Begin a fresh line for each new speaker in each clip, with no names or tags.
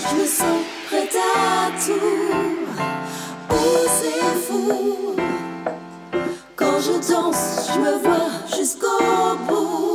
je me sens prête à tout. Oh, c'est fou. Quand je danse, je me vois jusqu'au bout.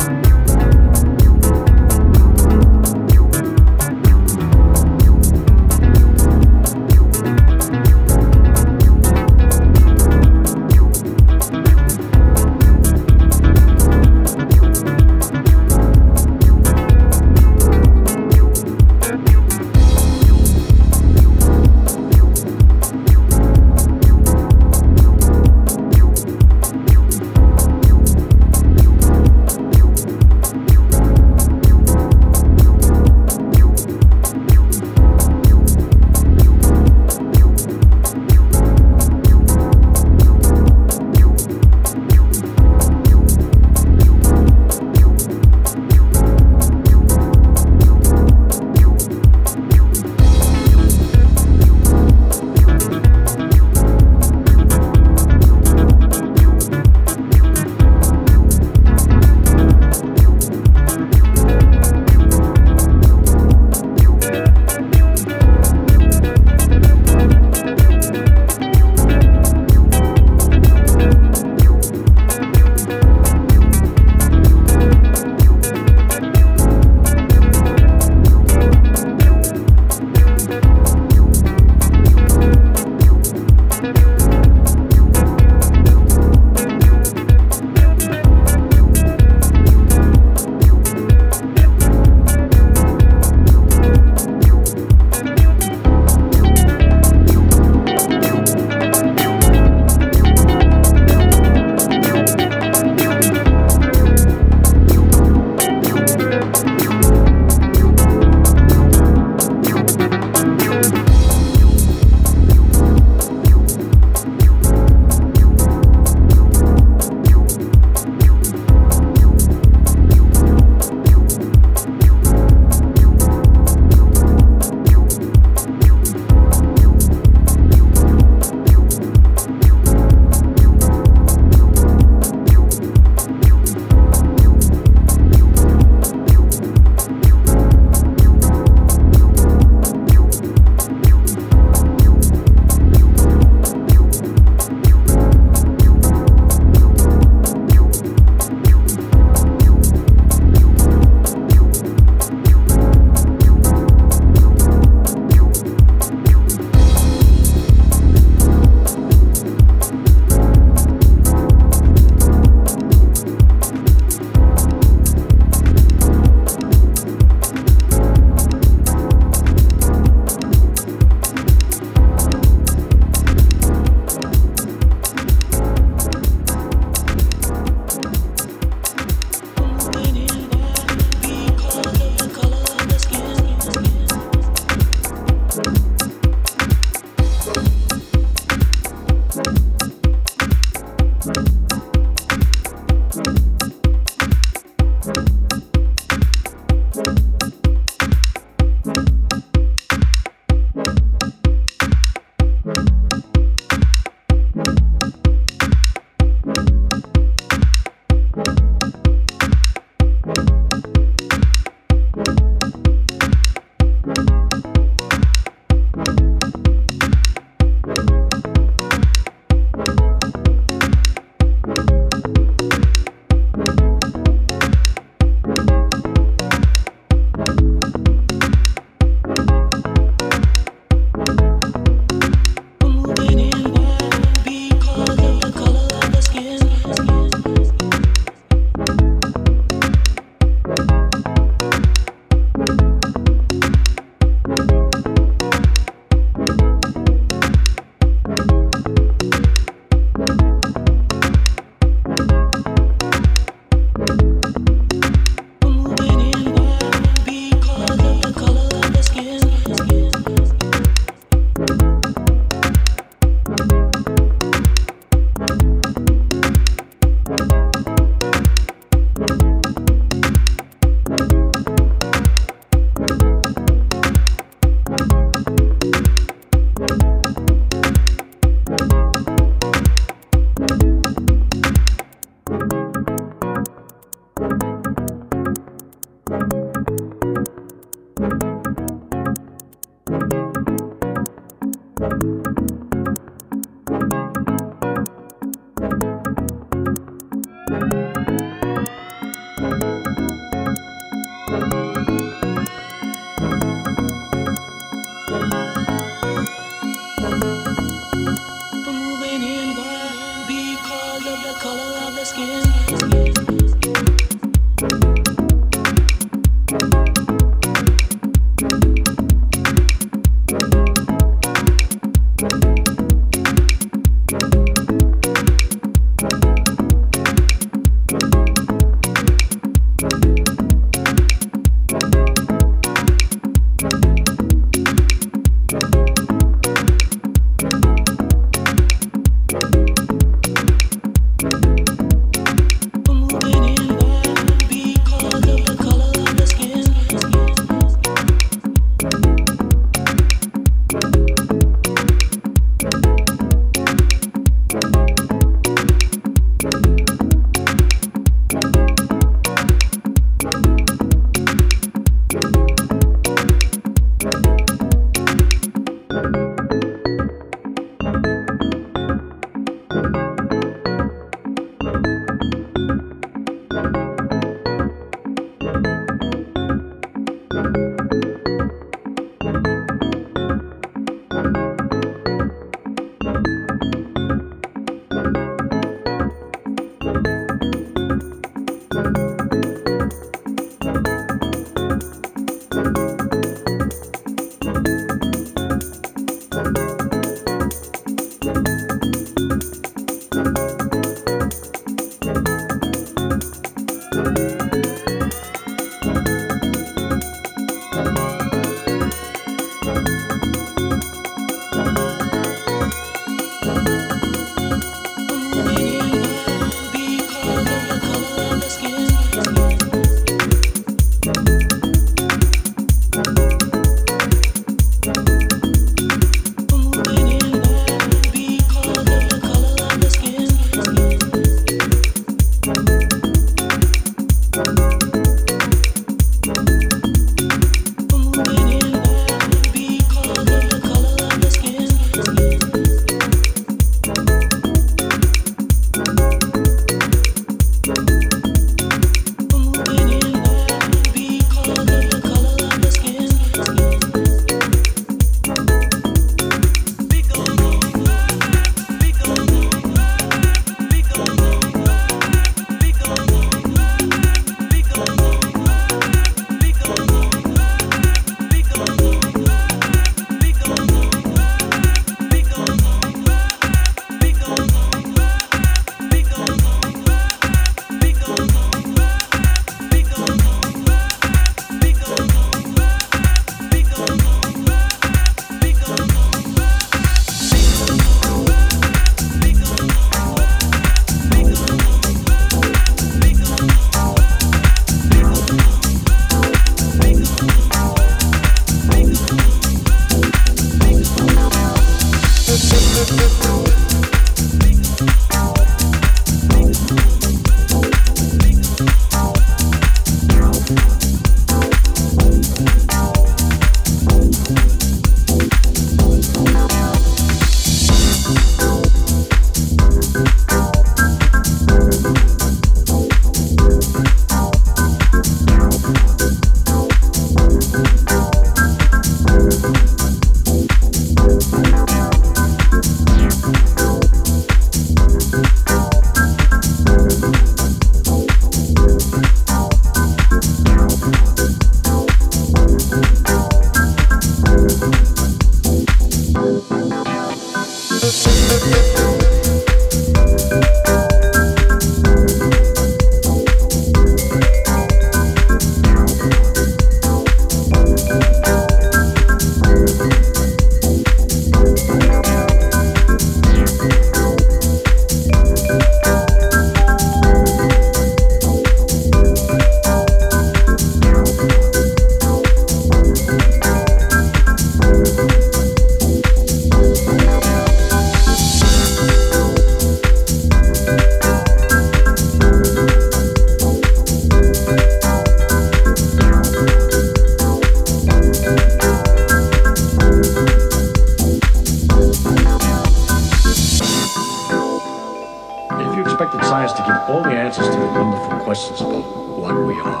expected science to give all the answers to the wonderful questions about what we are, where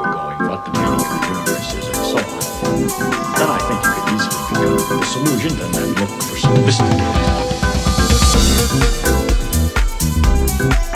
we're going, what the meaning of the universe is, and so on. Then I think you could easily become disillusioned and then look for some mystery.